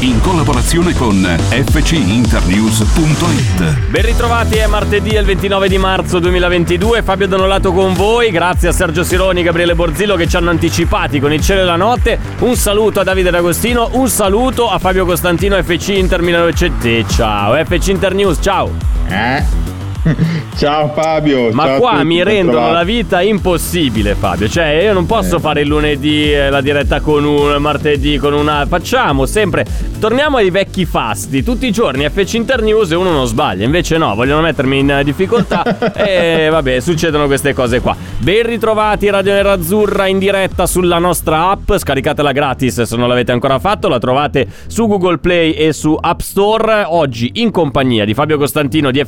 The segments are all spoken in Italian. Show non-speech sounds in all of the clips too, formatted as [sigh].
In collaborazione con fcinternews.it. Ben ritrovati, è martedì il 29 di marzo 2022. Fabio Donolato con voi. Grazie a Sergio Sironi e Gabriele Borzillo che ci hanno anticipati con il cielo e la notte. Un saluto a Davide D'Agostino. Un saluto a Fabio Costantino, FC Inter 1900. Ciao, FC Internews, ciao. Eh? [laughs] Ciao Fabio. Ma ciao qua mi rendono trovati. la vita impossibile, Fabio. Cioè, io non posso Eh. fare il lunedì eh, la diretta con uno, il martedì con una. Facciamo sempre. Torniamo ai vecchi fasti. Tutti i giorni FC Internews e uno non sbaglia. Invece no, vogliono mettermi in eh, difficoltà. [laughs] e vabbè, succedono queste cose qua. Ben ritrovati Radio Nerazzurra in diretta sulla nostra app. Scaricatela gratis se non l'avete ancora fatto. La trovate su Google Play e su App Store. Oggi in compagnia di Fabio Costantino di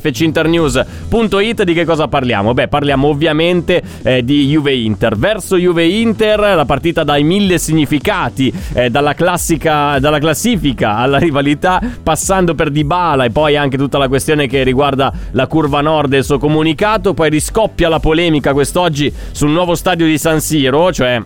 fcinternews.it di che cosa parliamo? Beh, parliamo ovviamente eh, di Juve Inter. Verso Juve Inter, la partita dai mille significati, eh, dalla, classica, dalla classifica alla rivalità, passando per Dybala e poi anche tutta la questione che riguarda la curva nord e il suo comunicato. Poi riscoppia la polemica quest'oggi sul nuovo stadio di San Siro, cioè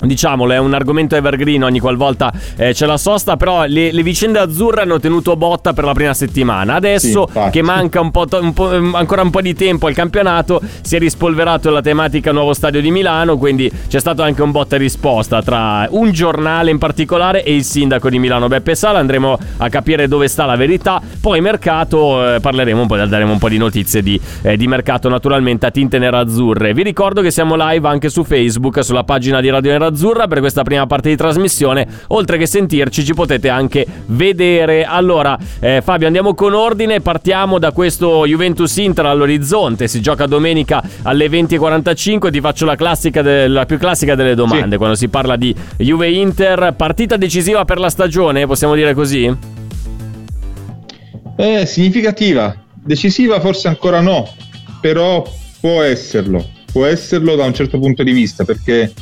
Diciamolo, è un argomento evergreen ogni qualvolta eh, c'è la sosta, però le, le vicende azzurre hanno tenuto botta per la prima settimana. Adesso Sì, che manca un po', to- un po', ehm, ancora un po' di tempo al campionato, si è rispolverato la tematica nuovo stadio di Milano, quindi c'è stato anche un botta e risposta tra un giornale in particolare e il sindaco di Milano Beppe Sala. Andremo a capire dove sta la verità. Poi mercato, eh, parleremo un po', daremo un po' di notizie di, eh, di mercato naturalmente a tinte nerazzurre. Vi ricordo che siamo live anche su Facebook, sulla pagina di Radio Nerazzurra per questa prima parte di trasmissione. Oltre che sentirci, ci potete anche vedere. Allora, eh, Fabio, andiamo con ordine. Partiamo da questo Juventus Inter all'orizzonte. Si gioca domenica alle 20.45. Ti faccio la, classica de- la più classica delle domande Sì. quando si parla di Juve Inter. Partita decisiva per la stagione, possiamo dire così? Eh, significativa. Decisiva forse ancora no, però può esserlo. Può esserlo da un certo punto di vista perché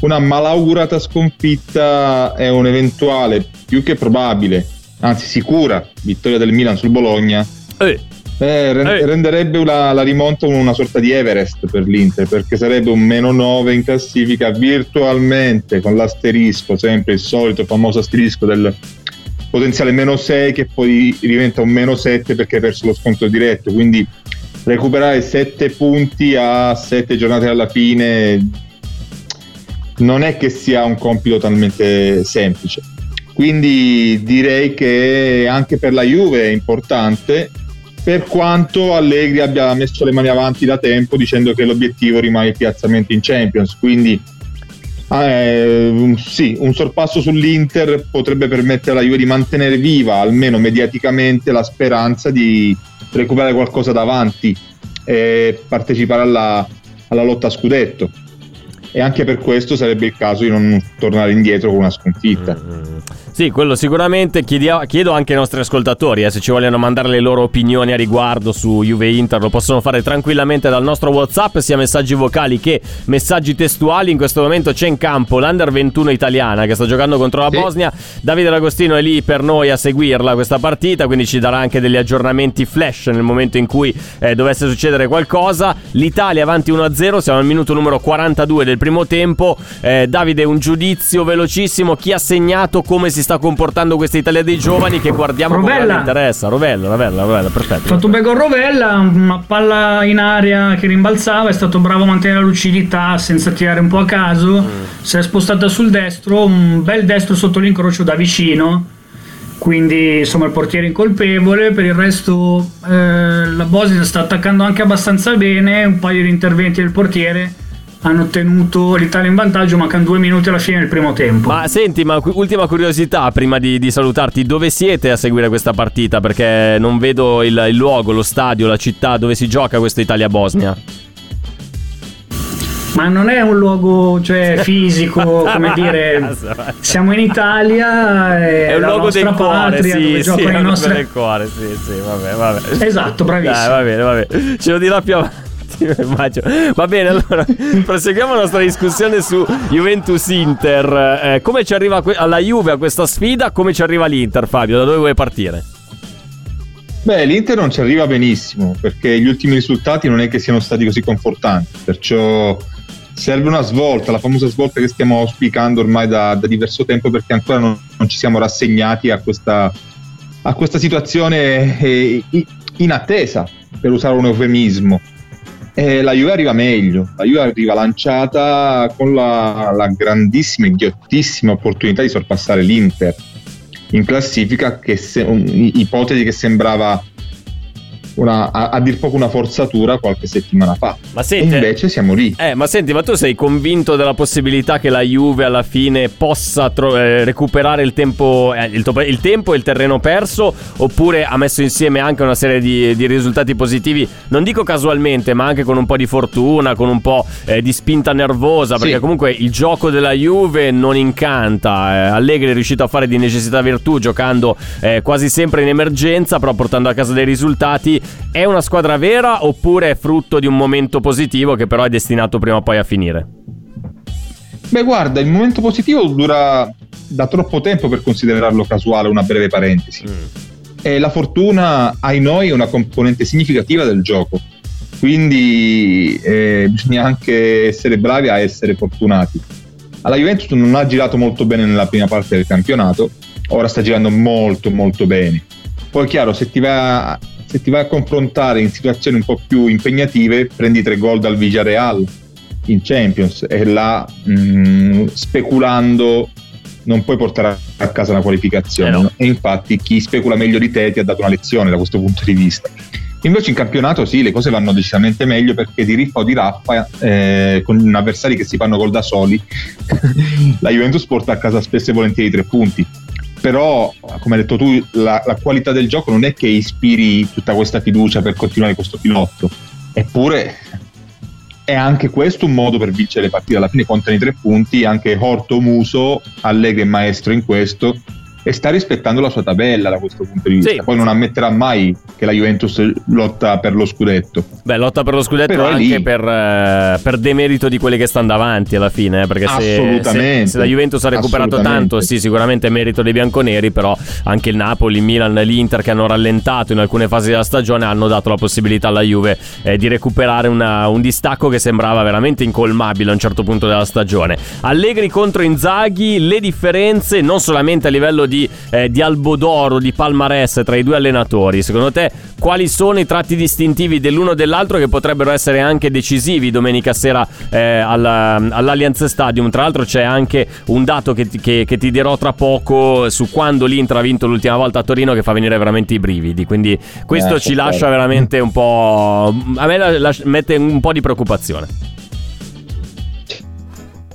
una malaugurata sconfitta è un eventuale, più che probabile, anzi sicura, vittoria del Milan sul Bologna. Eh. eh, ren- Eh. renderebbe la, la rimonta una sorta di Everest per l'Inter perché sarebbe un meno 9 in classifica virtualmente con l'asterisco, sempre il solito famoso asterisco del potenziale meno 6 che poi diventa un meno 7 perché hai perso lo sconto diretto. Quindi recuperare 7 punti a 7 giornate alla fine non è che sia un compito talmente semplice. Quindi direi che anche per la Juve è importante, per quanto Allegri abbia messo le mani avanti da tempo dicendo che l'obiettivo rimane il piazzamento in Champions. Quindi eh, sì, un sorpasso sull'Inter potrebbe permettere alla Juve di mantenere viva, almeno mediaticamente, la speranza di recuperare qualcosa davanti e partecipare alla, alla lotta a scudetto. E anche per questo sarebbe il caso di non tornare indietro con una sconfitta. Sì, quello sicuramente. Chiedia- chiedo anche ai nostri ascoltatori eh, se ci vogliono mandare le loro opinioni a riguardo su Juve Inter. Lo possono fare tranquillamente dal nostro WhatsApp, sia messaggi vocali che messaggi testuali. In questo momento c'è in campo l'Under 21 italiana che sta giocando contro la Sì. Bosnia. Davide D'Agostino è lì per noi a seguirla questa partita, quindi ci darà anche degli aggiornamenti flash nel momento in cui eh, dovesse succedere qualcosa. L'Italia avanti 1-0, siamo al minuto numero 42 del primo tempo. Eh, Davide, un giudizio velocissimo. Chi ha segnato, come si sta comportando questa Italia dei giovani che guardiamo come Rovella. grande interessa. Rovella, Rovella, Rovella, Ha perfetto. fatto un bel gol Rovella, una palla in aria che rimbalzava, è stato bravo a mantenere la lucidità senza tirare un po' a caso, si è spostata sul destro, un bel destro sotto l'incrocio da vicino, quindi insomma il portiere incolpevole, per il resto eh, la Bosnia sta attaccando anche abbastanza bene, un paio di interventi del portiere hanno tenuto l'Italia in vantaggio, mancano due minuti alla fine del primo tempo. Ma senti, ma ultima curiosità prima di, di salutarti, dove siete a seguire questa partita? Perché non vedo il, il luogo, lo stadio, la città dove si gioca questa Italia-Bosnia. Ma non è un luogo cioè, [laughs] fisico, come dire, [laughs] siamo in Italia, è, È un luogo del cuore, patria sì, dove sì, è nostri... del cuore, sì, sì, vabbè, vabbè. Esatto, bravissimo. Dai, va bene, va bene. Ce lo dirà più avanti. [laughs] immagino. Va bene, allora [laughs] proseguiamo la nostra discussione su Juventus-Inter. Eh, come ci arriva que- alla Juve a questa sfida? Come ci arriva l'Inter, Fabio? Da dove vuoi partire? Beh, l'Inter non ci arriva benissimo perché gli ultimi risultati non è che siano stati così confortanti, perciò serve una svolta, la famosa svolta che stiamo auspicando ormai da, da diverso tempo perché ancora non, non ci siamo rassegnati a questa, a questa situazione eh, in per usare un eufemismo. E la Juve arriva meglio, la Juve arriva lanciata con la, la grandissima e ghiottissima opportunità di sorpassare l'Inter. In classifica, che se- ipotesi che sembrava una- a, a dir poco una forzatura qualche settimana fa. Ma E senti, invece siamo lì. eh, ma senti, ma tu sei convinto della possibilità che la Juve alla fine possa tro- eh, recuperare il tempo, eh, il, to- il tempo e il terreno perso? Oppure ha messo insieme anche una serie di, di risultati positivi? Non dico casualmente, ma anche con un po' di fortuna, con un po' eh, di spinta nervosa. Sì. Perché comunque il gioco della Juve non incanta. eh. Allegri è riuscito a fare di necessità virtù giocando eh, quasi sempre in emergenza, però portando a casa dei risultati. È una squadra vera oppure è frutto di un momento positivo che però è destinato prima o poi a finire? Beh, guarda, il momento positivo dura da troppo tempo per considerarlo casuale, una breve parentesi. E la fortuna, ai noi, è una componente significativa del gioco. Quindi eh, bisogna anche essere bravi a essere fortunati. Alla Juventus non ha girato molto bene nella prima parte del campionato, ora sta girando molto molto bene. Poi chiaro, se ti va, se ti vai a confrontare in situazioni un po' più impegnative, prendi tre gol dal Villarreal in Champions e là mh, speculando non puoi portare a casa una qualificazione. Eh no. E infatti chi specula meglio di te ti ha dato una lezione da questo punto di vista. Invece in campionato sì, le cose vanno decisamente meglio perché di riffa o di raffa, eh, con avversari che si fanno gol da soli, [laughs] la Juventus porta a casa spesso e volentieri tre punti. Però, come hai detto tu, la, la qualità del gioco non è che ispiri tutta questa fiducia per continuare questo filotto. Eppure è anche questo un modo per vincere le partite. Alla fine contano i tre punti, anche Horto Muso, Allegri è maestro in questo e sta rispettando la sua tabella da questo punto di vista. Sì. Poi non ammetterà mai che la Juventus lotta per lo scudetto. Beh, lotta per lo scudetto Però anche per, eh, per demerito di quelli che stanno davanti alla fine. eh, Perché se, se- se la Juventus ha recuperato tanto, sì, sicuramente è merito dei bianconeri. Però anche il Napoli, il Milan, l'Inter che hanno rallentato in alcune fasi della stagione hanno dato la possibilità alla Juve eh, di recuperare una- un distacco che sembrava veramente incolmabile a un certo punto della stagione. Allegri contro Inzaghi, le differenze non solamente a livello di, eh, di albodoro, di palmarès tra i due allenatori. Secondo te quali sono i tratti distintivi dell'uno e dell'altro che potrebbero essere anche decisivi domenica sera eh, alla- all'Allianz Stadium? Tra l'altro c'è anche un dato che ti, che- che ti dirò tra poco su quando l'Inter ha vinto l'ultima volta a Torino che fa venire veramente i brividi. Quindi questo Eh, ci certo. lascia veramente un po'... A me la- la- mette un po' di preoccupazione.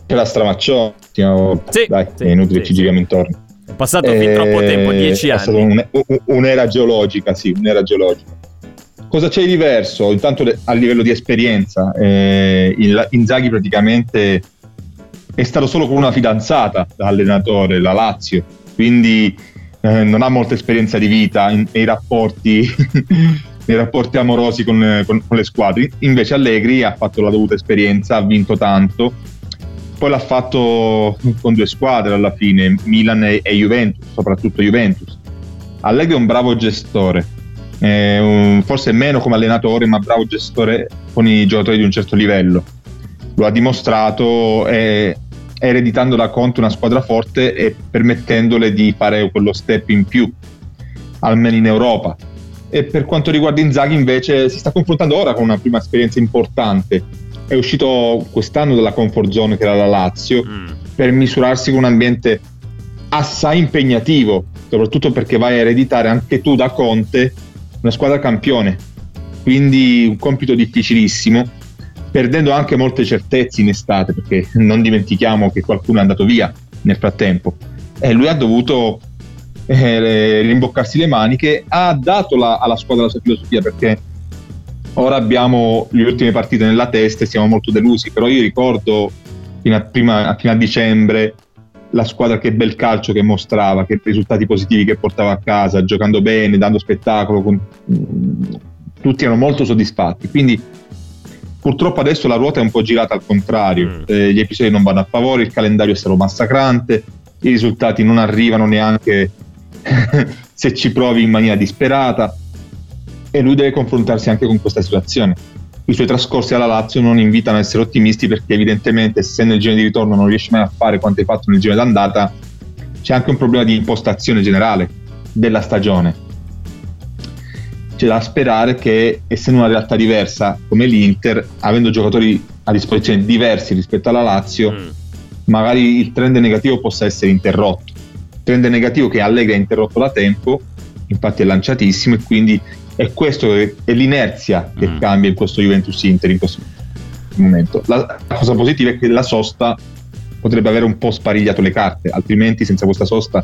La Stramaccioni, oh, Sì, dai, sì, è inutile sì, ci giriamo intorno. Passato fin Eh, troppo tempo, dieci anni. un- un- un'era geologica, sì, un'era geologica. Cosa c'è di diverso? Intanto le- a livello di esperienza, eh, Inzaghi praticamente è stato solo con una fidanzata da allenatore, la Lazio, quindi eh, non ha molta esperienza di vita in- nei rapporti, [laughs] nei rapporti amorosi con, con- con le squadre. Invece Allegri ha fatto la dovuta esperienza, ha vinto tanto, poi l'ha fatto con due squadre alla fine, Milan e, e Juventus, soprattutto Juventus. Allegri è un bravo gestore, è un- forse meno come allenatore, ma bravo gestore con i giocatori di un certo livello. Lo ha dimostrato eh, ereditando da Conte una squadra forte e permettendole di fare quello step in più, almeno in Europa. E per quanto riguarda Inzaghi invece si sta confrontando ora con una prima esperienza importante. È uscito quest'anno dalla comfort zone che era la Lazio Mm. per misurarsi con un ambiente assai impegnativo, soprattutto perché vai a ereditare anche tu da Conte una squadra campione. Quindi un compito difficilissimo, perdendo anche molte certezze in estate, perché non dimentichiamo che qualcuno è andato via nel frattempo. E lui ha dovuto eh, rimboccarsi le maniche, ha dato la- alla squadra la sua filosofia, perché ora abbiamo le ultime partite nella testa e siamo molto delusi, però io ricordo fino a, prima, fino a dicembre la squadra che bel calcio che mostrava, che risultati positivi che portava a casa, giocando bene, dando spettacolo, con... tutti erano molto soddisfatti. Quindi purtroppo adesso la ruota è un po' girata al contrario, mm. eh, gli episodi non vanno a favore, il calendario è stato massacrante, i risultati non arrivano neanche [laughs] se ci provi in maniera disperata e lui deve confrontarsi anche con questa situazione. I suoi trascorsi alla Lazio non invitano a essere ottimisti perché evidentemente se nel giro di ritorno non riesci mai a fare quanto hai fatto nel giro d'andata, c'è anche un problema di impostazione generale della stagione. C'è da sperare che, essendo una realtà diversa come l'Inter, avendo giocatori a disposizione diversi rispetto alla Lazio, mm. magari il trend negativo possa essere interrotto. Trend negativo che Allegri ha interrotto da tempo, infatti è lanciatissimo e quindi è questo è l'inerzia che mm. cambia in questo Juventus Inter in questo momento. La cosa positiva è che la sosta potrebbe aver un po' sparigliato le carte, altrimenti senza questa sosta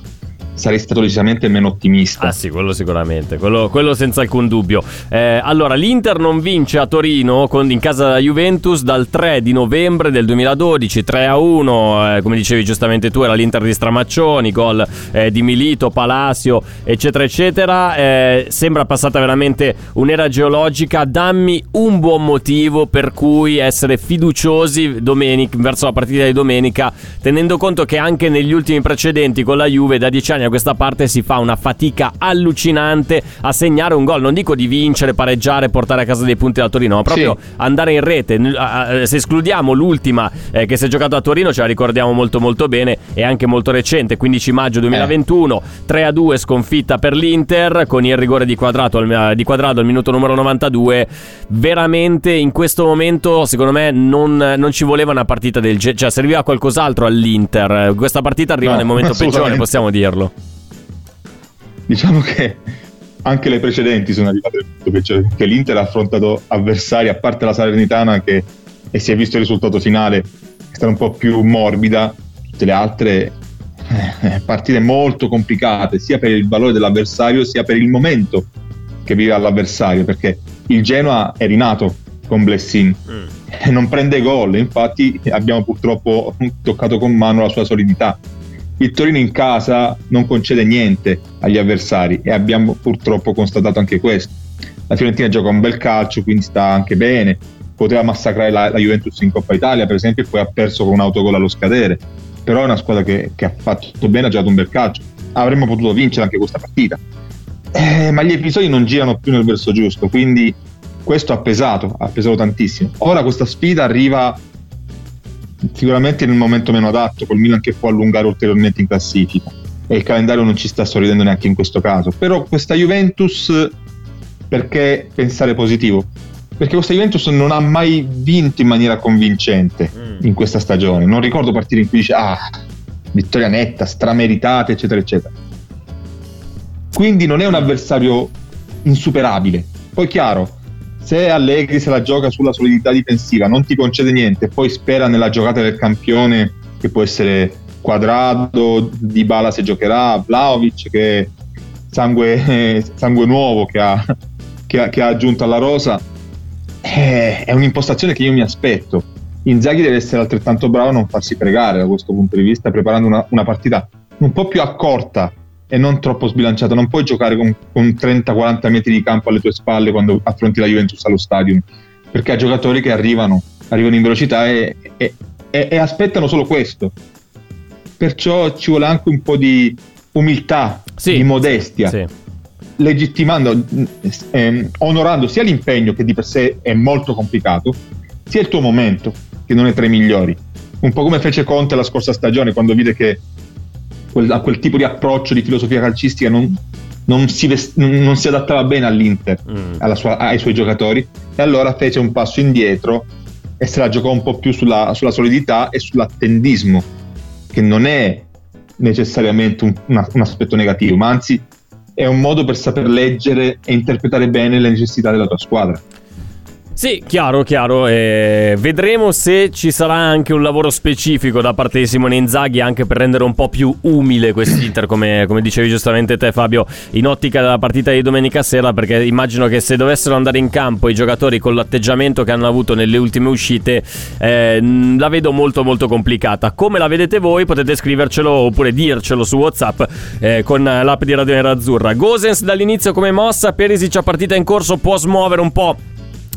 sarei stato decisamente meno ottimista. Ah sì, quello sicuramente, quello, quello senza alcun dubbio. Eh, allora, l'Inter non vince a Torino con, in casa della Juventus dal 3 di novembre del 2012, 3 a 1, eh, come dicevi giustamente tu, era l'Inter di Stramaccioni, gol eh, di Milito, Palacio, eccetera, eccetera. Eh, sembra passata veramente un'era geologica. Dammi un buon motivo per cui essere fiduciosi domenica, verso la partita di domenica, tenendo conto che anche negli ultimi precedenti con la Juve da 10 anni a questa parte si fa una fatica allucinante a segnare un gol. Non dico di vincere, pareggiare, portare a casa dei punti da Torino, ma proprio sì. andare in rete. Se escludiamo l'ultima eh, che si è giocato a Torino, ce la ricordiamo molto molto bene, è anche molto recente, 15 maggio 2021, eh. 3 a 2 sconfitta per l'Inter con il rigore di quadrato, al, di quadrato al minuto numero 92. Veramente in questo momento, secondo me, non, non ci voleva una partita del genere, cioè serviva qualcos'altro all'Inter. Questa partita arriva no, nel momento peggiore, possiamo dirlo diciamo che anche le precedenti sono arrivate punto peggiore, perché l'Inter ha affrontato avversari, a parte la Salernitana che e si è visto il risultato finale, è stata un po' più morbida, tutte le altre eh, partite molto complicate, sia per il valore dell'avversario sia per il momento che vive l'avversario, perché il Genoa è rinato con Blessin mm. e non prende gol, infatti abbiamo purtroppo toccato con mano la sua solidità il Torino in casa non concede niente agli avversari e abbiamo purtroppo constatato anche questo. La Fiorentina gioca un bel calcio, quindi sta anche bene, poteva massacrare la, la Juventus in Coppa Italia per esempio e poi ha perso con un autogol allo scadere, però è una squadra che, che ha fatto bene, ha giocato un bel calcio, avremmo potuto vincere anche questa partita. Eh, ma gli episodi non girano più nel verso giusto, quindi questo ha pesato, ha pesato tantissimo. Ora questa sfida arriva sicuramente nel momento meno adatto, col Milan che può allungare ulteriormente in classifica e il calendario non ci sta sorridendo neanche in questo caso. Però questa Juventus, perché pensare positivo? Perché questa Juventus non ha mai vinto in maniera convincente mm. in questa stagione. Non ricordo partire in cui dice ah, vittoria netta, strameritata, eccetera, eccetera. Quindi non è un avversario insuperabile. Poi chiaro, se Allegri se la gioca sulla solidità difensiva, non ti concede niente, poi spera nella giocata del campione che può essere Quadrado, Di Bala se giocherà, Vlaovic che sangue, [laughs] sangue nuovo che ha, che, ha, che ha, aggiunto alla rosa, è, è un'impostazione che io mi aspetto. Inzaghi deve essere altrettanto bravo a non farsi pregare da questo punto di vista, preparando una, una partita un po' più accorta e non troppo sbilanciata. Non puoi giocare con, con 30-40 metri di campo alle tue spalle quando affronti la Juventus allo stadium, perché ha giocatori che arrivano, arrivano in velocità e, e, e, e aspettano solo questo. Perciò ci vuole anche un po' di umiltà, sì, di modestia. Sì. legittimando, eh, onorando sia l'impegno che di per sé è molto complicato, sia il tuo momento che non è tra i migliori. Un po' come fece Conte la scorsa stagione quando vide che quel, a quel tipo di approccio di filosofia calcistica non, non, si, vest- non si, adattava bene all'Inter, mm. sua, ai suoi giocatori, e allora fece un passo indietro e se la giocò un po' più sulla, sulla solidità e sull'attendismo, che non è necessariamente un, una, un aspetto negativo, ma anzi è un modo per saper leggere e interpretare bene le necessità della tua squadra. Sì, chiaro, chiaro. Eh, vedremo se ci sarà anche un lavoro specifico da parte di Simone Inzaghi anche per rendere un po' più umile quest'Inter, come, come dicevi giustamente te Fabio, in ottica della partita di domenica sera, perché immagino che se dovessero andare in campo i giocatori con l'atteggiamento che hanno avuto nelle ultime uscite, eh, la vedo molto molto complicata. Come la vedete voi? Potete scrivercelo oppure dircelo su WhatsApp eh, con l'app di Radio Nerazzurra. Gosens dall'inizio come mossa, Perisic a partita in corso può smuovere un po'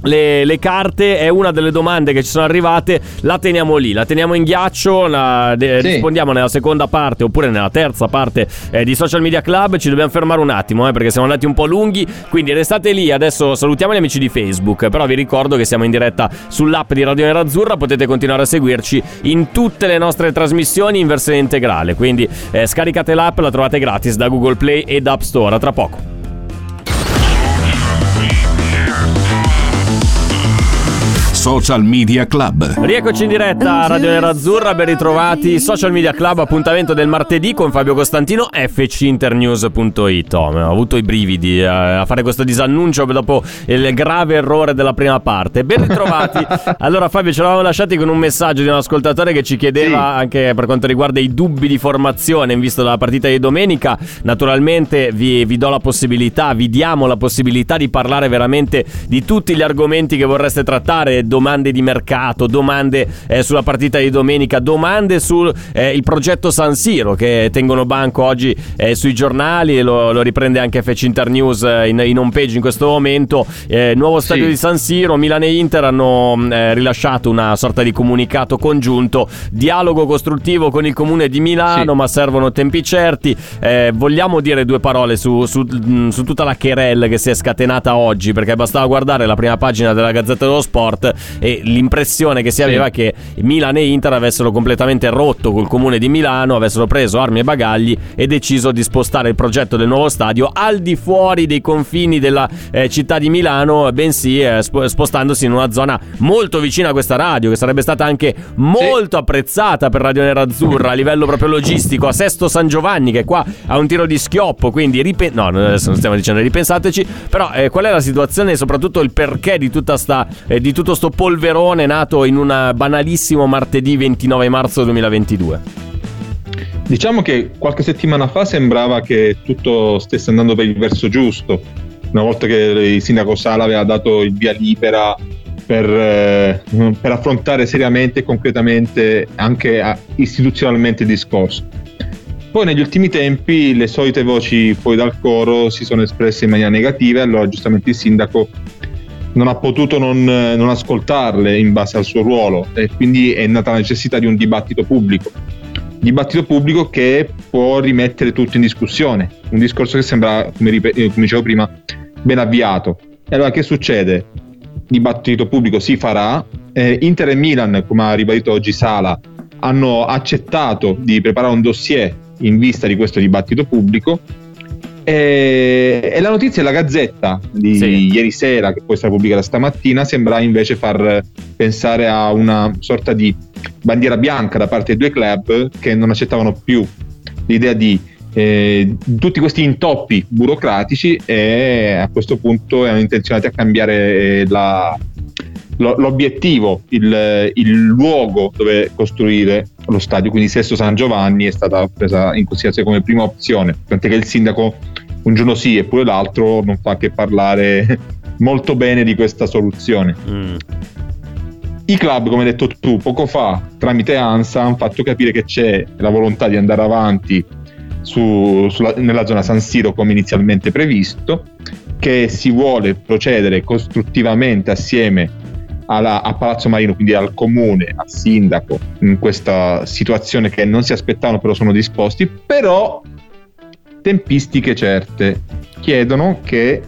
le, le, carte è una delle domande che ci sono arrivate. La teniamo lì, la teniamo in ghiaccio. La, de, sì. Rispondiamo nella seconda parte oppure nella terza parte eh, di Social Media Club. Ci dobbiamo fermare un attimo eh, perché siamo andati un po' lunghi. Quindi restate lì. Adesso salutiamo gli amici di Facebook. Però vi ricordo che siamo in diretta sull'app di Radio Nerazzurra. Potete continuare a seguirci in tutte le nostre trasmissioni in versione integrale. Quindi eh, scaricate l'app, la trovate gratis da Google Play e da App Store. A tra poco. Social Media Club. Rieccoci in diretta a Radio Nerazzurra, ben ritrovati. Social Media Club, appuntamento del martedì con Fabio Costantino, fcinternews.it. Ho avuto i brividi eh, a fare questo disannuncio dopo il grave errore della prima parte. Ben ritrovati. [laughs] allora Fabio, ce l'avevamo lasciati con un messaggio di un ascoltatore che ci chiedeva sì. anche per quanto riguarda i dubbi di formazione in vista della partita di domenica. Naturalmente vi, vi do la possibilità, vi diamo la possibilità di parlare veramente di tutti gli argomenti che vorreste trattare domande di mercato, domande eh, sulla partita di domenica, domande sul eh, progetto San Siro che tengono banco oggi eh, sui giornali e lo, lo, riprende anche FC Inter News eh, in, in home page in questo momento. Eh, nuovo stadio sì. di San Siro, Milan e Inter hanno mm, eh, rilasciato una sorta di comunicato congiunto, dialogo costruttivo con il comune di Milano, sì. ma servono tempi certi. vogliamo dire due parole su, su, mm, su tutta la querel che si è scatenata oggi, perché bastava guardare la prima pagina della Gazzetta dello Sport e l'impressione che si aveva sì. che Milan e Inter avessero completamente rotto col comune di Milano, avessero preso armi e bagagli e deciso di spostare il progetto del nuovo stadio al di fuori dei confini della eh, città di Milano, bensì eh, spostandosi in una zona molto vicina a questa radio, che sarebbe stata anche molto sì. apprezzata per Radio Nerazzurra a livello proprio logistico, a Sesto San Giovanni, che qua ha un tiro di schioppo, quindi ripen- no, adesso non stiamo dicendo ripensateci, però eh, qual è la situazione e soprattutto il perché di, tutta sta, eh, di tutto sto polverone nato in un banalissimo martedì 29 marzo 2022? Diciamo che qualche settimana fa sembrava che tutto stesse andando per il verso giusto, una volta che il sindaco Sala aveva dato il via libera per, eh, per affrontare seriamente e concretamente anche istituzionalmente il discorso. Poi negli ultimi tempi le solite voci fuori dal coro si sono espresse in maniera negativa e allora giustamente il sindaco non ha potuto non, non, ascoltarle in base al suo ruolo e quindi è nata la necessità di un dibattito pubblico. Dibattito pubblico che può rimettere tutto in discussione, un discorso che sembra, come, eh, come dicevo prima, ben avviato. E allora che succede? Dibattito pubblico si farà, eh, Inter e Milan, come ha ribadito oggi Sala, hanno accettato di preparare un dossier in vista di questo dibattito pubblico e, e, la notizia della Gazzetta di sì. ieri sera, che poi è stata pubblicata stamattina, sembra invece far pensare a una sorta di bandiera bianca da parte dei due club che non accettavano più l'idea di eh, tutti questi intoppi burocratici e a questo punto erano intenzionati a cambiare eh, la, l'obiettivo, il, il, luogo dove costruire lo stadio, quindi Sesto San Giovanni è stata presa in considerazione come prima opzione, tant'è che il sindaco un giorno sì e pure l'altro non fa che parlare [laughs] molto bene di questa soluzione. Mm. I club, come hai detto tu poco fa, tramite ANSA hanno fatto capire che c'è la volontà di andare avanti su, sulla, nella zona San Siro come inizialmente previsto, che si vuole procedere costruttivamente assieme alla, a Palazzo Marino, quindi al comune, al sindaco, in questa situazione che non si aspettavano, però sono disposti, però tempistiche certe. Chiedono che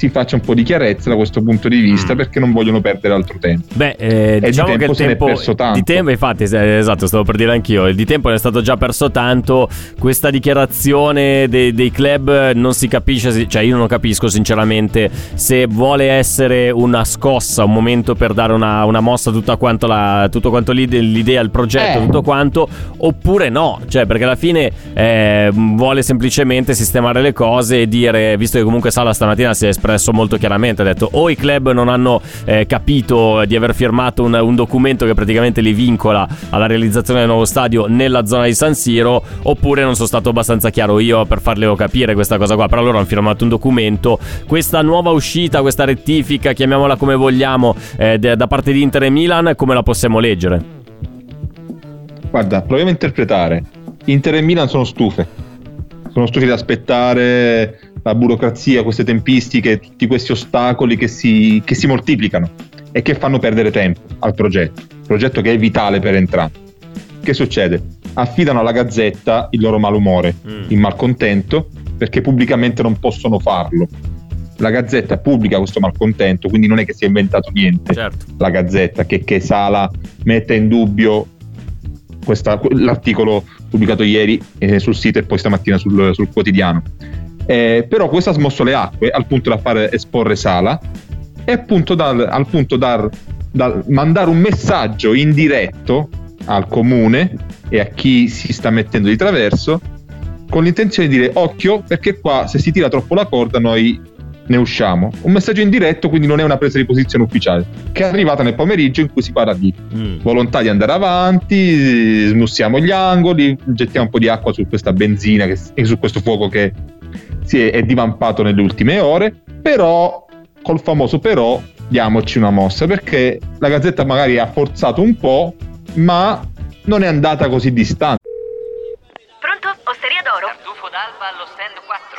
si faccia un po' di chiarezza da questo punto di vista mm. perché non vogliono perdere altro tempo. Beh, eh, diciamo di che il tempo è perso tanto. Di tempo, infatti, esatto, stavo per dire anch'io, il di tempo ne è stato già perso tanto. Questa dichiarazione dei, dei club non si capisce, cioè io non capisco sinceramente se vuole essere una scossa, un momento per dare una, una mossa tutta quanto la, tutto quanto l'idea, il progetto, eh. tutto quanto, oppure no, cioè perché alla fine eh, vuole semplicemente sistemare le cose e dire, visto che comunque Sala stamattina si è espresso espresso molto chiaramente, ha detto o i club non hanno eh, capito di aver firmato un, un, documento che praticamente li vincola alla realizzazione del nuovo stadio nella zona di San Siro, oppure non sono stato abbastanza chiaro io per farle capire questa cosa qua, però loro hanno firmato un documento, questa nuova uscita, questa rettifica, chiamiamola come vogliamo, eh, da parte di Inter e Milan, come la possiamo leggere? Guarda, proviamo a interpretare. Inter e Milan sono stufe. Sono stufi di aspettare la burocrazia, queste tempistiche, tutti questi ostacoli che si, che si moltiplicano e che fanno perdere tempo al progetto. Progetto che è vitale per entrambi. Che succede? Affidano alla Gazzetta il loro malumore, mm. il malcontento, perché pubblicamente non possono farlo. La Gazzetta pubblica questo malcontento, quindi non è che si è inventato niente. Certo. La Gazzetta, che, che Sala mette in dubbio questa, l'articolo pubblicato ieri eh, sul sito e poi stamattina sul, sul quotidiano. Eh, però questo ha smosso le acque al punto da fare esporre Sala e appunto dal, al punto da mandare un messaggio indiretto al comune e a chi si sta mettendo di traverso con l'intenzione di dire occhio perché qua se si tira troppo la corda noi ne usciamo. Un messaggio indiretto, quindi non è una presa di posizione ufficiale, che è arrivata nel pomeriggio in cui si parla di mm. volontà di andare avanti, smussiamo gli angoli, gettiamo un po' di acqua su questa benzina e su questo fuoco che si è, è divampato nelle ultime ore, però col famoso però diamoci una mossa perché la Gazzetta magari ha forzato un po', ma non è andata così distante. Pronto? Osteria d'oro? Tartufo d'alba allo stand 4.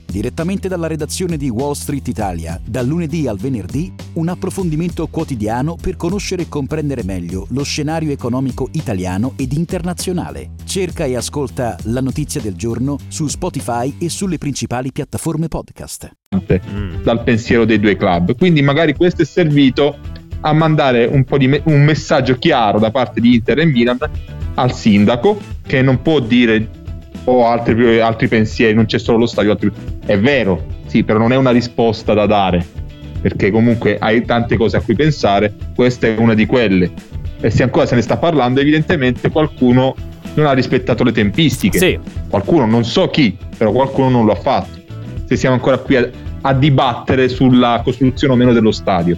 Direttamente dalla redazione di Wall Street Italia, dal lunedì al venerdì, un approfondimento quotidiano per conoscere e comprendere meglio lo scenario economico italiano ed internazionale. Cerca e ascolta la notizia del giorno su Spotify e sulle principali piattaforme podcast. Dal pensiero dei due club. Quindi magari questo è servito a mandare un, po di me- un messaggio chiaro da parte di Inter e Milan al sindaco che non può dire ho altri, altri pensieri, non c'è solo lo stadio. Altri... È vero, sì, però non è una risposta da dare, perché comunque hai tante cose a cui pensare, questa è una di quelle. E se ancora se ne sta parlando, evidentemente qualcuno non ha rispettato le tempistiche. Sì. Qualcuno, non so chi, però qualcuno non lo ha fatto. Se siamo ancora qui a, a dibattere sulla costruzione o meno dello stadio.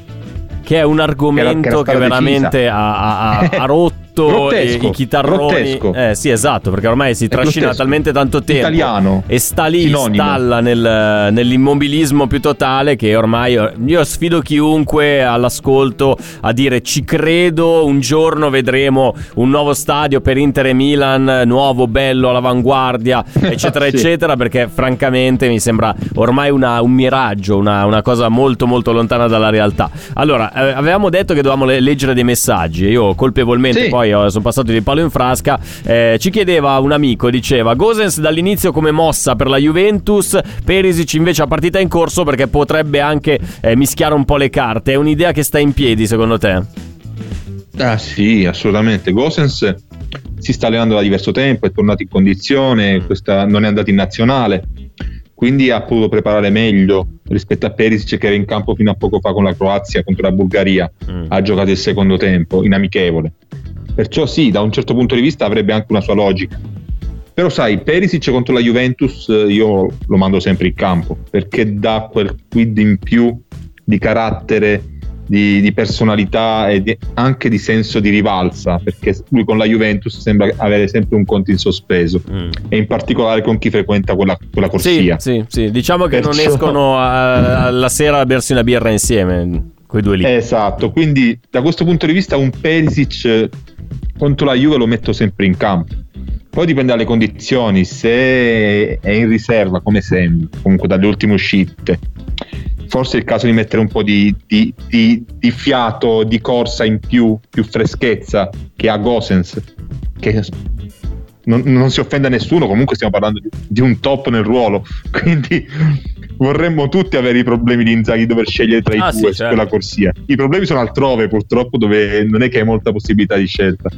Che è un argomento che, era, che, che veramente ha, ha, ha rotto grottesco, i chitarroni. Eh sì, esatto, perché ormai si trascina talmente tanto tempo Italiano, e sta lì, sinonimo. stalla nel, nell'immobilismo più totale che ormai io sfido chiunque all'ascolto a dire ci credo, un giorno vedremo un nuovo stadio per Inter e Milan, nuovo, bello, all'avanguardia, [laughs] eccetera, sì. eccetera, perché francamente mi sembra ormai una, un miraggio, una, una, cosa molto molto lontana dalla realtà. Allora, eh, avevamo detto che dovevamo le- leggere dei messaggi, io colpevolmente sì. poi poi sono passato di palo in frasca. Eh, ci chiedeva un amico, diceva Gosens dall'inizio come mossa per la Juventus, Perisic invece a partita in corso perché potrebbe anche eh, mischiare un po' le carte. È un'idea che sta in piedi secondo te? Ah sì, assolutamente. Gosens si sta allenando da diverso tempo, è tornato in condizione, mm. questa, non è andato in nazionale, quindi ha potuto preparare meglio rispetto a Perisic che era in campo fino a poco fa con la Croazia contro la Bulgaria, mm. ha giocato il secondo tempo in amichevole. Perciò sì, da un certo punto di vista avrebbe anche una sua logica. Però sai, Perisic contro la Juventus eh, io lo mando sempre in campo perché dà quel quid in più di carattere, di, di personalità e di, anche di senso di rivalsa perché lui con la Juventus sembra avere sempre un conto in sospeso mm. e in particolare con chi frequenta quella, quella corsia. Sì, sì, sì, diciamo che Perciò... non escono a, alla sera a bersi una birra insieme. Quei due lì. Esatto, quindi da questo punto di vista un Perisic contro la Juve lo metto sempre in campo. Poi dipende dalle condizioni, se è in riserva come sempre, comunque dalle ultime uscite, forse è il caso di mettere un po' di, di, di, di fiato, di corsa in più, più freschezza che ha Gosens, che non, non, si offende a nessuno, comunque stiamo parlando di, di, un top nel ruolo, [laughs] quindi vorremmo tutti avere i problemi di Inzaghi dover scegliere tra i ah, due sì, su certo. quella corsia. I problemi sono altrove purtroppo dove non è che hai molta possibilità di scelta.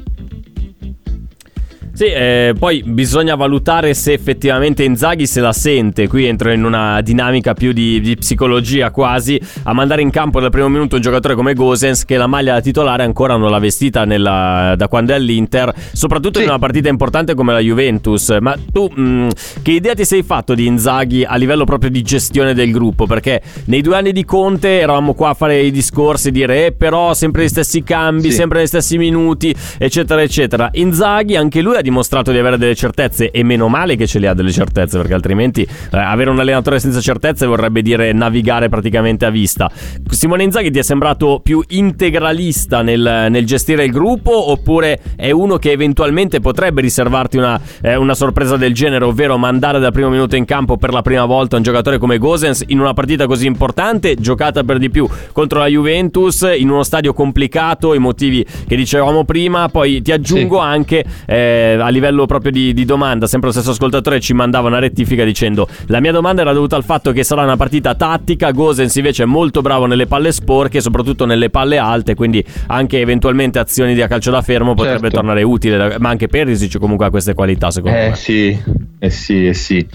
Sì, eh, poi bisogna valutare se effettivamente Inzaghi se la sente. Qui entro in una dinamica più di, di psicologia quasi. A mandare in campo dal primo minuto un giocatore come Gosens, che la maglia da titolare ancora non l'ha vestita nella, da quando è all'Inter, soprattutto sì. in una partita importante come la Juventus. Ma tu, mh, mm, che idea ti sei fatto di Inzaghi a livello proprio di gestione del gruppo? Perché nei due anni di Conte eravamo qua a fare i discorsi, dire, eh, però sempre gli stessi cambi, sì. sempre gli stessi minuti, eccetera, eccetera. Inzaghi, anche lui ha dimostrato di avere delle certezze e meno male che ce le ha delle certezze perché altrimenti eh, avere un allenatore senza certezze vorrebbe dire navigare praticamente a vista. Simone Inzaghi ti è sembrato più integralista nel, nel gestire il gruppo oppure è uno che eventualmente potrebbe riservarti una, eh, una, sorpresa del genere, ovvero mandare dal primo minuto in campo per la prima volta un giocatore come Gosens in una partita così importante, giocata per di più contro la Juventus, in uno stadio complicato, i motivi che dicevamo prima, poi ti aggiungo sì. anche eh, a livello proprio di, di, domanda, sempre lo stesso ascoltatore ci mandava una rettifica dicendo la mia domanda era dovuta al fatto che sarà una partita tattica, Gosens invece è molto bravo nelle palle sporche, soprattutto nelle palle alte, quindi anche eventualmente azioni di calcio da fermo potrebbe certo. tornare utile, ma anche Perisic comunque ha queste qualità secondo eh, me. Sì, eh sì, eh sì.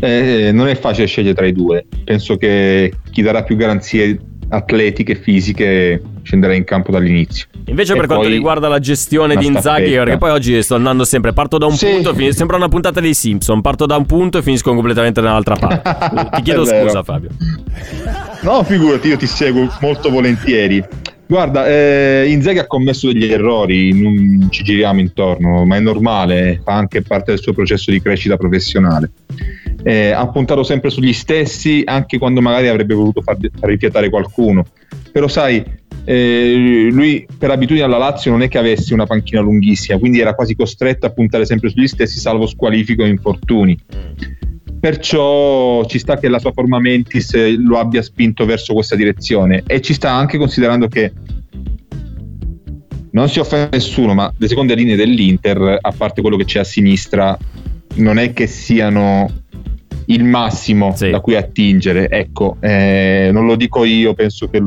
Eh, non è facile scegliere tra i due, penso che chi darà più garanzie atletiche, fisiche, scenderà in campo dall'inizio. Invece, e per quanto riguarda la gestione di Inzaghi, perché poi oggi sto andando sempre, parto da un sì. punto, finis- sembra una puntata dei Simpson, parto da un punto e finisco completamente dall'altra parte. [laughs] Ti chiedo scusa, Fabio. No, figurati, io ti seguo molto volentieri. Guarda, eh, Inzaghi ha commesso degli errori, non ci giriamo intorno, ma è normale, fa anche parte del suo processo di crescita professionale. Eh, ha puntato sempre sugli stessi, anche quando magari avrebbe voluto far, far rifiatare qualcuno. Però sai, eh, lui per abitudine alla Lazio non è che avesse una panchina lunghissima, quindi era quasi costretto a puntare sempre sugli stessi, salvo squalifico e infortuni. Perciò ci sta che la sua forma mentis lo abbia spinto verso questa direzione e ci sta anche considerando che non si offre nessuno, ma le seconde linee dell'Inter, a parte quello che c'è a sinistra, non è che siano il massimo sì. da cui attingere. Ecco, eh, non lo dico io, penso che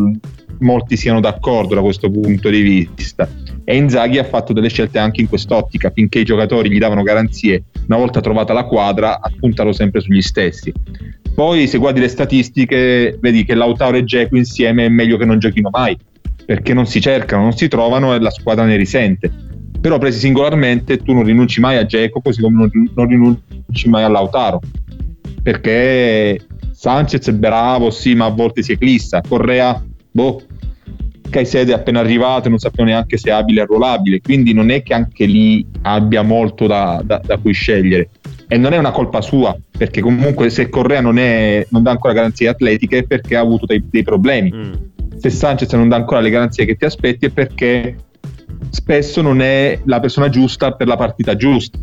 molti siano d'accordo da questo punto di vista. E Inzaghi ha fatto delle scelte anche in quest'ottica, finché i giocatori gli davano garanzie, una volta trovata la quadra, appuntano sempre sugli stessi. Poi se guardi le statistiche, vedi che Lautaro e Geco insieme è meglio che non giochino mai, perché non si cercano, non si trovano e la squadra ne risente. Però presi singolarmente tu non rinunci mai a Geco, così come non rinunci mai a Lautaro, perché Sanchez è bravo, sì, ma a volte si eclissa. Correa, boh, Caicedo è appena arrivato, non sappiamo neanche se è abile e arruolabile, quindi non è che anche lì abbia molto da, da, da cui scegliere. E non è una colpa sua, perché comunque se Correa non, è, non dà ancora garanzie atletiche è perché ha avuto dei, dei problemi. Mm. Se Sanchez non dà ancora le garanzie che ti aspetti è perché spesso non è la persona giusta per la partita giusta,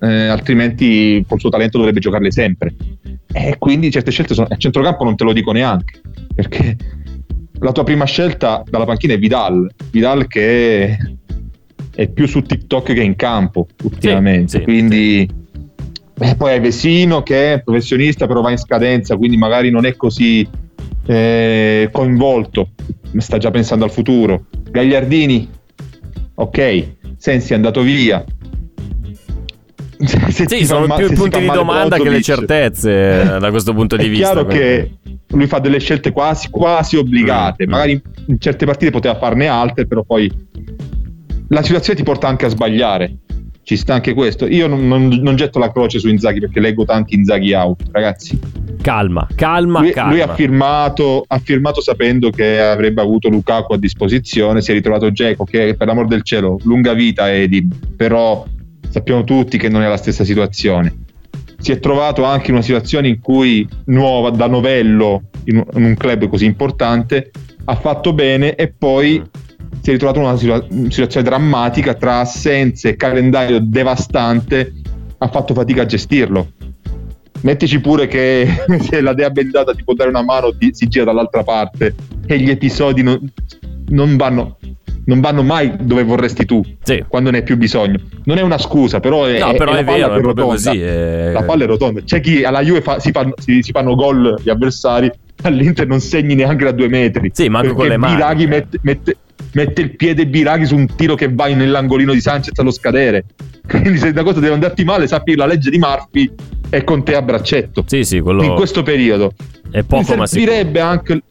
eh, altrimenti col suo talento dovrebbe giocarle sempre. E quindi certe scelte sono, a centrocampo non te lo dico neanche, perché la tua prima scelta dalla panchina è Vidal, Vidal che è più su TikTok che in campo ultimamente, sì, sì, quindi sì. Eh, poi hai Vesino che è professionista però va in scadenza, quindi magari non è così eh, coinvolto, sta già pensando al futuro. Gagliardini, ok, Sensi è andato via, [laughs] se sì, sono fa, più punti di domanda che le certezze da questo punto di è vista. È chiaro che lui fa delle scelte quasi, quasi obbligate, mm. magari in certe partite poteva farne altre, però poi la situazione ti porta anche a sbagliare. Ci sta anche questo. Io non, non, non getto la croce su Inzaghi perché leggo tanti Inzaghi out, ragazzi. Calma, calma, lui, calma. Lui ha firmato, ha firmato sapendo che avrebbe avuto Lukaku a disposizione, si è ritrovato Geco che per l'amor del cielo, lunga vita Edi, però sappiamo tutti che non è la stessa situazione. Si è trovato anche in una situazione in cui nuova, da novello, in un club così importante, ha fatto bene e poi si è ritrovato in una situazione drammatica tra assenze e calendario devastante, ha fatto fatica a gestirlo. Mettici pure che [laughs] se la dea bendata ti può dare una mano ti, si gira dall'altra parte e gli episodi non, non vanno non vanno mai dove vorresti tu sì. quando ne hai più bisogno. Non è una scusa, però è, no, però è, è vero, è proprio così. La palla è rotonda. C'è chi alla Juve fa, si, fanno, si, si, fanno gol gli avversari, [laughs] all'Inter non segni neanche da due metri. Sì, manco con le mani. Biraghi mette, mette, mette, il piede Biraghi su un tiro che va nell'angolino di Sanchez allo scadere. [laughs] Quindi se una cosa deve andarti male, sappi che la legge di Murphy è con te a braccetto. Sì, sì, quello In questo periodo. è poco ma sicuro. servirebbe anche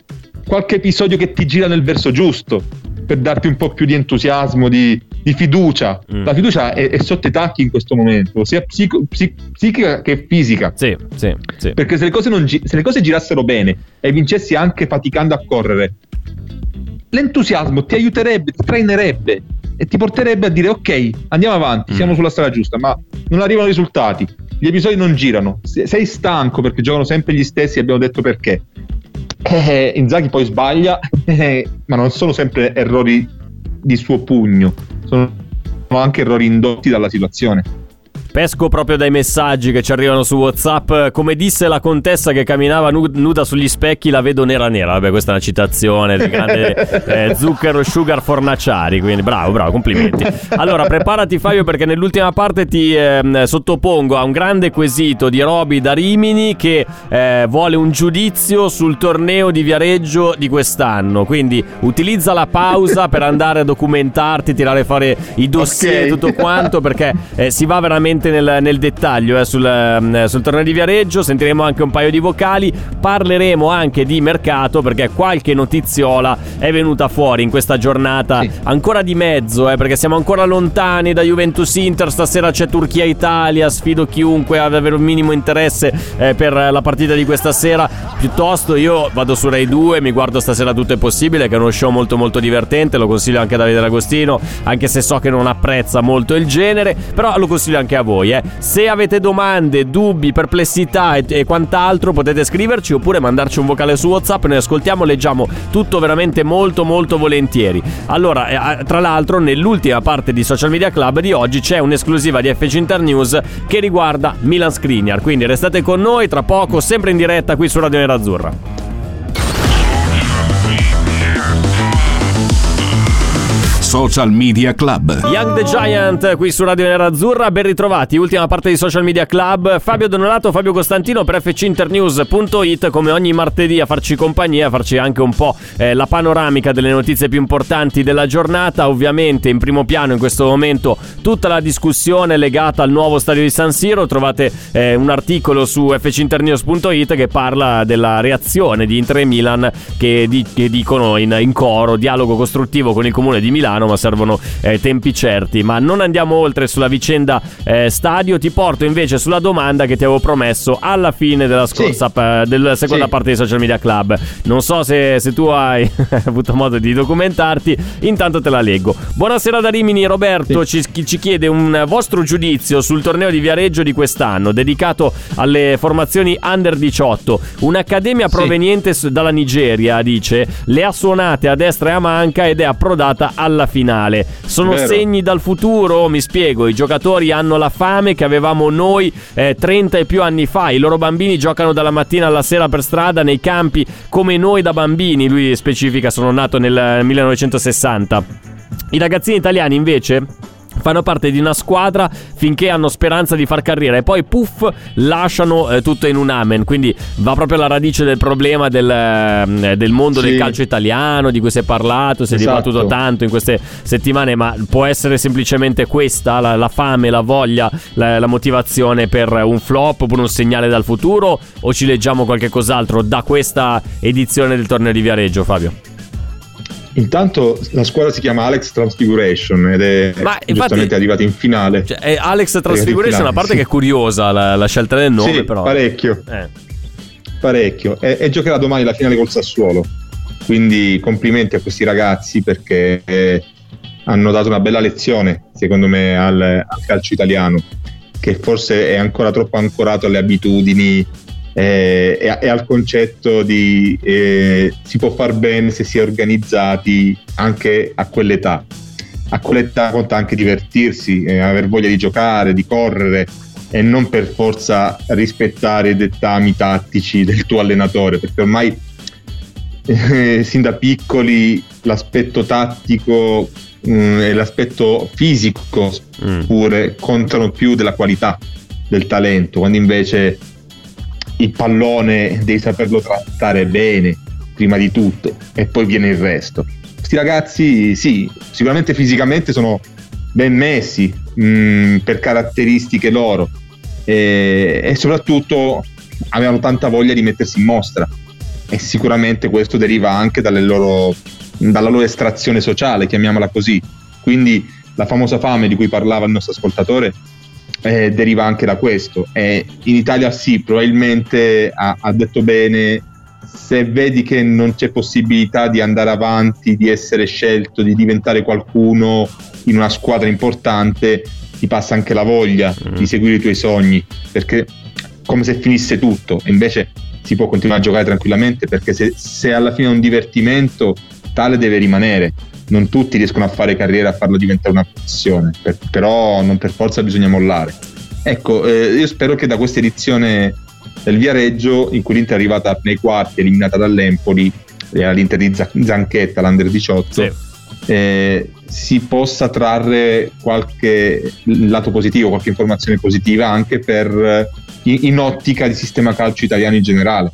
qualche episodio che ti gira nel verso giusto per darti un po' più di entusiasmo, di, di fiducia. Mm. La fiducia è, è sotto i tacchi in questo momento, sia psico- psi- psichica che fisica. Sì, sì, sì. Perché se le, cose non se le cose girassero bene e vincessi anche faticando a correre, l'entusiasmo ti aiuterebbe, ti trainerebbe e ti porterebbe a dire ok, andiamo avanti, siamo Mm. sulla strada giusta, ma non arrivano risultati, gli episodi non girano, se- sei stanco perché giocano sempre gli stessi, abbiamo detto perché. Eh, Inzaghi poi sbaglia, eh, ma non sono sempre errori di suo pugno, sono anche errori indotti dalla situazione. Pesco proprio dai messaggi che ci arrivano su WhatsApp. Come disse la contessa che camminava nu- nuda sugli specchi, la vedo nera nera. Vabbè, questa è una citazione del grande [laughs] eh, Zucchero Sugar Fornaciari. Quindi bravo, bravo, complimenti. Allora, preparati Fabio perché nell'ultima parte ti ehm, sottopongo a un grande quesito di Roby da Rimini che eh, vuole un giudizio sul torneo di Viareggio di quest'anno. Quindi utilizza la pausa per andare a documentarti, tirare fuori i dossier e Ok. tutto quanto perché eh, si va veramente nel, nel dettaglio eh, sul, ehm, sul torneo di Viareggio. Sentiremo anche un paio di vocali. Parleremo anche di mercato perché qualche notiziola è venuta fuori in questa giornata Sì. ancora di mezzo, eh, perché siamo ancora lontani da Juventus Inter. Stasera c'è Turchia Italia. Sfido chiunque ad avere un minimo interesse eh, per la partita di questa sera. Piuttosto io vado su Rai 2, mi guardo stasera tutto è possibile, che è uno show molto molto divertente. Lo consiglio anche a Davide D'Agostino, anche se so che non apprezza molto il genere, però lo consiglio anche a voi. Eh. Se avete domande, dubbi, perplessità e, e quant'altro, potete scriverci oppure mandarci un vocale su WhatsApp. Noi ascoltiamo, leggiamo tutto veramente molto molto volentieri. Allora, eh, tra l'altro, nell'ultima parte di Social Media Club di oggi c'è un'esclusiva di FC Internews che riguarda Milan Skriniar. Quindi restate con noi tra poco, sempre in diretta qui su Radio Nerazzurra. Social Media Club. Young the Giant qui su Radio Nerazzurra, ben ritrovati, ultima parte di Social Media Club, Fabio Donorato, Fabio Costantino per fcinternews.it come ogni martedì a farci compagnia, a farci anche un po' eh, la panoramica delle notizie più importanti della giornata, ovviamente in primo piano in questo momento tutta la discussione legata al nuovo stadio di San Siro, trovate eh, un articolo su fcinternews.it che parla della reazione di Inter e Milan che, di- che dicono in, in coro dialogo costruttivo con il comune di Milano ma servono eh, tempi certi. Ma non andiamo oltre sulla vicenda eh, stadio. Ti porto invece sulla domanda che ti avevo promesso alla fine della scorsa pa- della seconda Sì. parte di Social Media Club. Non so se, se tu hai [laughs] avuto modo di documentarti intanto te la leggo. Buonasera da Rimini Roberto. Ci, ci chiede un vostro giudizio sul torneo di Viareggio di quest'anno dedicato alle formazioni under 18 un'accademia Sì. proveniente dalla Nigeria dice le ha suonate a destra e a manca ed è approdata alla finale. Sono Vero. segni dal futuro? Mi spiego. I giocatori hanno la fame che avevamo noi eh, 30 e più anni fa. I loro bambini giocano dalla mattina alla sera per strada nei campi come noi da bambini. Lui specifica sono nato nel 1960 i ragazzini italiani invece fanno parte di una squadra finché hanno speranza di far carriera e poi puff lasciano eh, tutto in un amen quindi va proprio alla radice del problema del, eh, del mondo del Sì. calcio italiano di cui si è parlato si è Esatto. dibattuto tanto in queste settimane ma può essere semplicemente questa la, la fame la voglia la, la motivazione per un flop oppure un segnale dal futuro o ci leggiamo qualche cos'altro da questa edizione del torneo di Viareggio Fabio Intanto la squadra si chiama Alex Transfiguration ed è Ma infatti- giustamente arrivata in finale. Cioè, eh, Alex Transfiguration a parte sì. che è curiosa la, la scelta del nome sì, però parecchio, Eh. parecchio. E, e giocherà domani la finale col Sassuolo. Quindi complimenti a questi ragazzi perché eh, hanno dato una bella lezione, secondo me, al, al calcio italiano, che forse è ancora troppo ancorato alle abitudini eh, e, e al concetto di eh, si può far bene se si è organizzati anche a quell'età. A quell'età conta anche divertirsi, eh, aver voglia di giocare, di correre e non per forza rispettare i dettami tattici del tuo allenatore, perché ormai eh, sin da piccoli l'aspetto tattico mm, e l'aspetto fisico Mm. pure contano più della qualità del talento, quando invece il pallone devi saperlo trattare bene prima di tutto e poi viene il resto. Questi ragazzi, sì, sicuramente fisicamente sono ben messi mh, mm, per caratteristiche loro e, e soprattutto avevano tanta voglia di mettersi in mostra e sicuramente questo deriva anche loro, dalla loro estrazione sociale, chiamiamola così. Quindi la famosa fame di cui parlava il nostro ascoltatore eh, deriva anche da questo. E in Italia sì, probabilmente ha, ha detto bene, se vedi che non c'è possibilità di andare avanti, di essere scelto, di diventare qualcuno in una squadra importante, ti passa anche la voglia mm. di seguire i tuoi sogni, perché come se finisse tutto, e invece si può continuare a giocare tranquillamente perché se, se alla fine è un divertimento, tale deve rimanere. Non tutti riescono a fare carriera, a farlo diventare una professione, per, però non per forza bisogna mollare. Ecco, eh, io spero che da questa edizione del Viareggio, in cui l'Inter è arrivata nei quarti, eliminata dall'Empoli, era l'Inter di Zanchetta, l'Under 18, sì. eh, si possa trarre qualche lato positivo, qualche informazione positiva anche per in, in ottica di sistema calcio italiano in generale.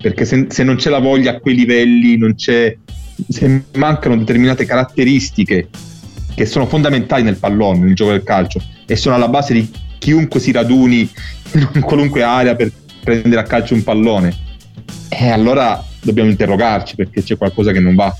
Perché se, se non c'è la voglia a quei livelli, non c'è, se mancano determinate caratteristiche che sono fondamentali nel pallone, nel gioco del calcio, e sono alla base di chiunque si raduni in qualunque area per prendere a calcio un pallone, e eh, allora dobbiamo interrogarci perché c'è qualcosa che non va.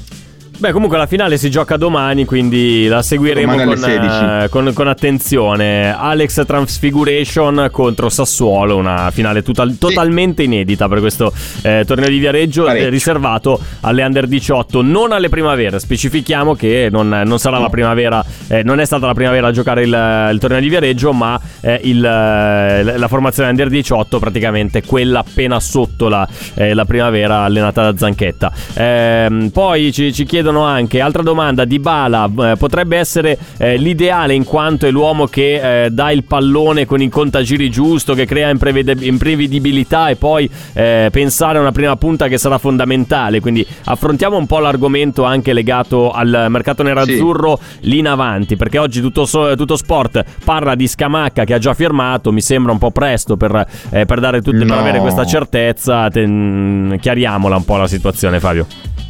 Beh, comunque la finale si gioca domani, quindi la seguiremo con, eh, con, con, attenzione. Alex Transfiguration contro Sassuolo, una finale total, totalmente inedita per questo eh, torneo di Viareggio, eh, riservato alle under 18, non alle primavere. Specifichiamo che non, non sarà no. la primavera, eh, non è stata la primavera a giocare il, il torneo di Viareggio, ma il, la formazione under 18, praticamente quella appena sotto la, eh, la primavera allenata da Zanchetta. Ehm, poi ci, ci chiedono chiedono anche, altra domanda, Di Bala eh, potrebbe essere eh, l'ideale in quanto è l'uomo che eh, dà il pallone con il contagiri giusto, che crea impreved- imprevedibilità e poi eh, pensare a una prima punta che sarà fondamentale. Quindi affrontiamo un po' l'argomento anche legato al mercato nerazzurro sì. lì in avanti, perché oggi tutto, so- tutto, sport parla di Scamacca che ha già firmato, mi sembra un po' presto per, eh, per, dare tutte, no. per avere questa certezza. Ten- chiariamola un po' la situazione Fabio.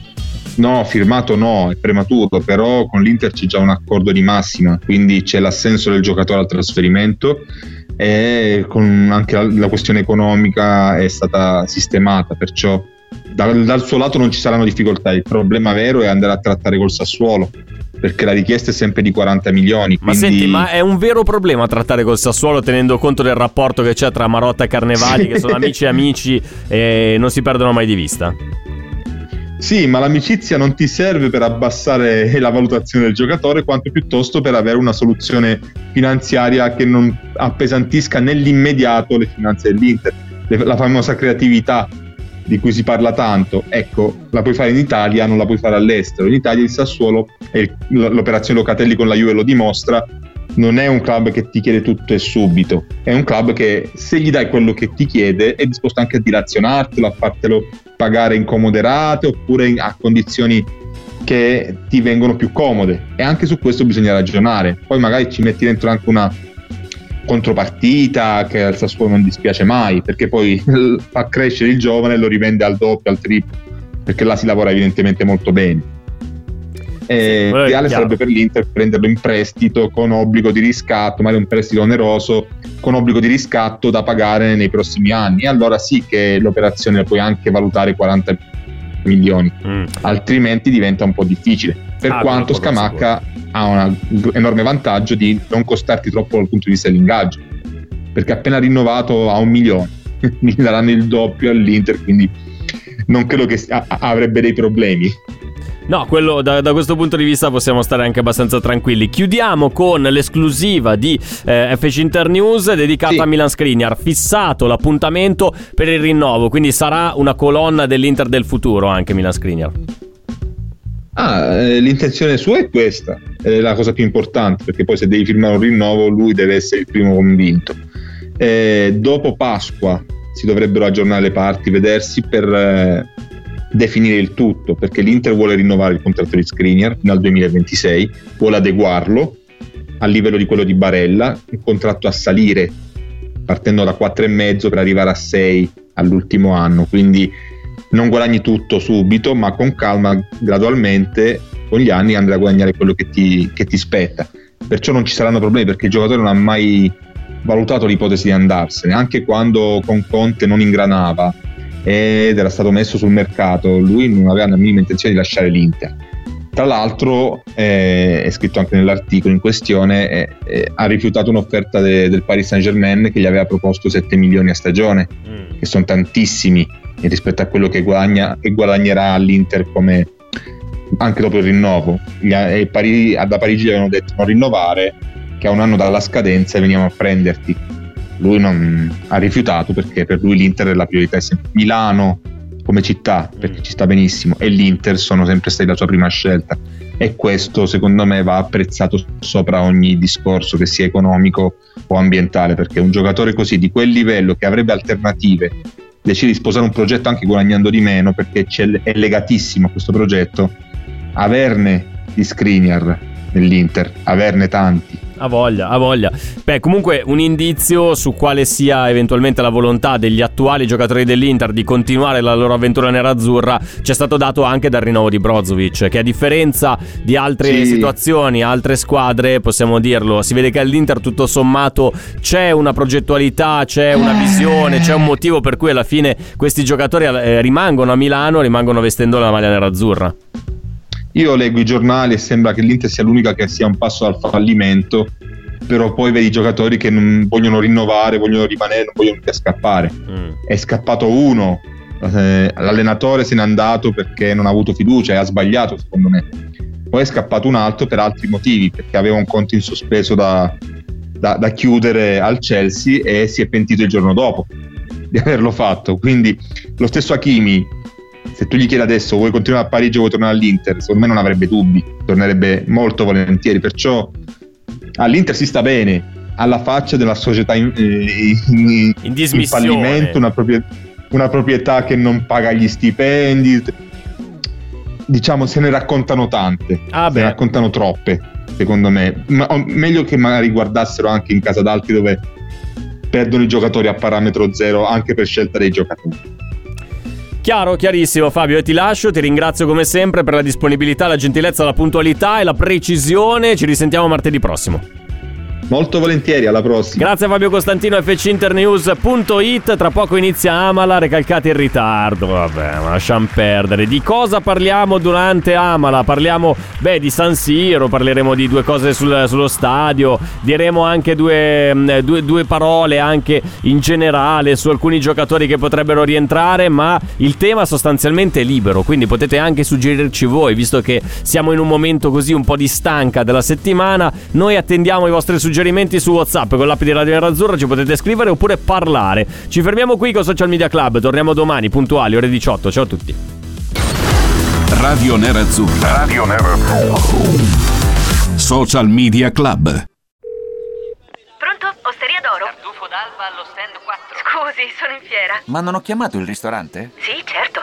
No, firmato no, è prematuro, però con l'Inter c'è già un accordo di massima, quindi c'è l'assenso del giocatore al trasferimento e anche la, la questione economica è stata sistemata, perciò dal, dal, suo lato non ci saranno difficoltà, il problema vero è andare a trattare col Sassuolo. Perché la richiesta è sempre di 40 milioni. Quindi... Ma senti, ma è un vero problema trattare col Sassuolo tenendo conto del rapporto che c'è tra Marotta e Carnevali, sì. [laughs] che sono amici e amici e non si perdono mai di vista? Sì, ma l'amicizia non ti serve per abbassare [laughs] la valutazione del giocatore, quanto piuttosto per avere una soluzione finanziaria che non appesantisca nell'immediato le finanze dell'Inter. La famosa creatività di cui si parla tanto, ecco, la puoi fare in Italia, non la puoi fare all'estero. In Italia il Sassuolo, e l'operazione Locatelli con la Juve lo dimostra, non è un club che ti chiede tutto e subito, è un club che se gli dai quello che ti chiede è disposto anche a dilazionartelo, a fartelo pagare in comoderate oppure a condizioni che ti vengono più comode e anche su questo bisogna ragionare. Poi magari ci metti dentro anche una contropartita che al Sassuolo non dispiace mai perché poi [laughs] fa crescere il giovane e lo rivende al doppio, al triplo perché là si lavora evidentemente molto bene eh, l'ideale sarebbe per l'Inter prenderlo in prestito con obbligo di riscatto, magari un prestito oneroso con obbligo di riscatto da pagare nei prossimi anni. E allora sì che l'operazione la puoi anche valutare 40 milioni, mm. altrimenti diventa un po' difficile. Per ah, quanto Scamacca ha un enorme vantaggio di non costarti troppo dal punto di vista dell'ingaggio, perché appena rinnovato a un milione, [laughs] gli daranno il doppio all'Inter, quindi non credo che avrebbe dei problemi. No, quello, da, da, questo punto di vista possiamo stare anche abbastanza tranquilli. Chiudiamo con l'esclusiva di eh, FC Inter News dedicata sì. a Milan Skriniar. Fissato l'appuntamento per il rinnovo, quindi sarà una colonna dell'Inter del futuro anche Milan Skriniar. Ah, eh, l'intenzione sua è questa, è la cosa più importante, perché poi se devi firmare un rinnovo lui deve essere il primo convinto. Eh, dopo Pasqua si dovrebbero aggiornare le parti, vedersi per eh, definire il tutto, perché l'Inter vuole rinnovare il contratto di Skriniar fino al 2026, vuole adeguarlo al livello di quello di Barella, il contratto a salire partendo da 4,5 per arrivare a 6 all'ultimo anno, quindi non guadagni tutto subito, ma con calma, gradualmente, con gli anni andrai a guadagnare quello che ti, che ti spetta. perciò non ci saranno problemi perché il giocatore non ha mai valutato l'ipotesi di andarsene, anche quando con Conte non ingranava ed era stato messo sul mercato, lui non aveva la minima intenzione di lasciare l'Inter. Tra l'altro, eh, è scritto anche nell'articolo in questione, eh, eh, ha rifiutato un'offerta de- del Paris Saint Germain che gli aveva proposto 7 milioni a stagione, mm. che sono tantissimi rispetto a quello che, guadagna, che guadagnerà all'Inter come, anche dopo il rinnovo. Gli, Pari, da Parigi gli avevano detto non rinnovare, che a un anno dalla scadenza veniamo a prenderti. Lui non ha rifiutato perché per lui l'Inter è la priorità, è sempre Milano come città, perché ci sta benissimo, e l'Inter sono sempre stati la sua prima scelta. E questo secondo me va apprezzato sopra ogni discorso che sia economico o ambientale, perché un giocatore così di quel livello che avrebbe alternative decide di sposare un progetto anche guadagnando di meno perché è legatissimo a questo progetto, averne di Skriniar nell'Inter, averne tanti ha voglia, ha voglia. Beh, comunque un indizio su quale sia eventualmente la volontà degli attuali giocatori dell'Inter di continuare la loro avventura nerazzurra c'è stato dato anche dal rinnovo di Brozovic, che a differenza di altre sì. situazioni, altre squadre, possiamo dirlo, si vede che all'Inter tutto sommato c'è una progettualità, c'è una visione, c'è un motivo per cui alla fine questi giocatori eh, rimangono a Milano, rimangono vestendo la maglia nerazzurra. Io leggo i giornali e sembra che l'Inter sia l'unica che sia un passo dal fallimento, però poi vedi i giocatori che non vogliono rinnovare, vogliono rimanere, non vogliono più scappare. Mm. È scappato uno, eh, l'allenatore se n'è andato perché non ha avuto fiducia e ha sbagliato secondo me. Poi è scappato un altro per altri motivi, perché aveva un conto in sospeso da, da, da chiudere al Chelsea e si è pentito il giorno dopo di [laughs] averlo fatto. Quindi lo stesso Hakimi se tu gli chiedi adesso vuoi continuare a Parigi o vuoi tornare all'Inter, secondo me non avrebbe dubbi, tornerebbe molto volentieri, perciò all'Inter si sta bene, alla faccia della società in, eh, in, in, in fallimento, una, proprie, una proprietà che non paga gli stipendi, diciamo se ne raccontano tante, ah se ne raccontano troppe, secondo me, Ma, meglio che magari guardassero anche in casa d'altri dove perdono i giocatori a parametro zero anche per scelta dei giocatori. Chiaro, chiarissimo Fabio, e ti lascio, ti ringrazio come sempre per la disponibilità, la gentilezza, la puntualità e la precisione. Ci risentiamo martedì prossimo. Molto volentieri, alla prossima. Grazie Fabio Costantino, fcinternews.it. Tra poco inizia Amala, recalcati in ritardo. Vabbè, ma lasciamo perdere. Di cosa parliamo durante Amala? Parliamo, beh, di San Siro, parleremo di due cose sul, sullo stadio, diremo anche due, mm, due, due parole anche in generale su alcuni giocatori che potrebbero rientrare, ma il tema sostanzialmente è libero, quindi potete anche suggerirci voi, visto che siamo in un momento così un po' di stanca della settimana. Noi attendiamo i vostri suggerimenti suggerimenti su WhatsApp con l'app di Radio Nerazzurra, ci potete scrivere oppure parlare. Ci fermiamo qui con Social Media Club, torniamo domani puntuali ore 18. Ciao a tutti. Radio Nerazzurra. Radio Nerazzurra. Social Media Club. Pronto? Osteria d'oro? Tartufo d'alba allo stand 4. Scusi, sono in fiera. Ma non ho chiamato il ristorante? Sì, certo.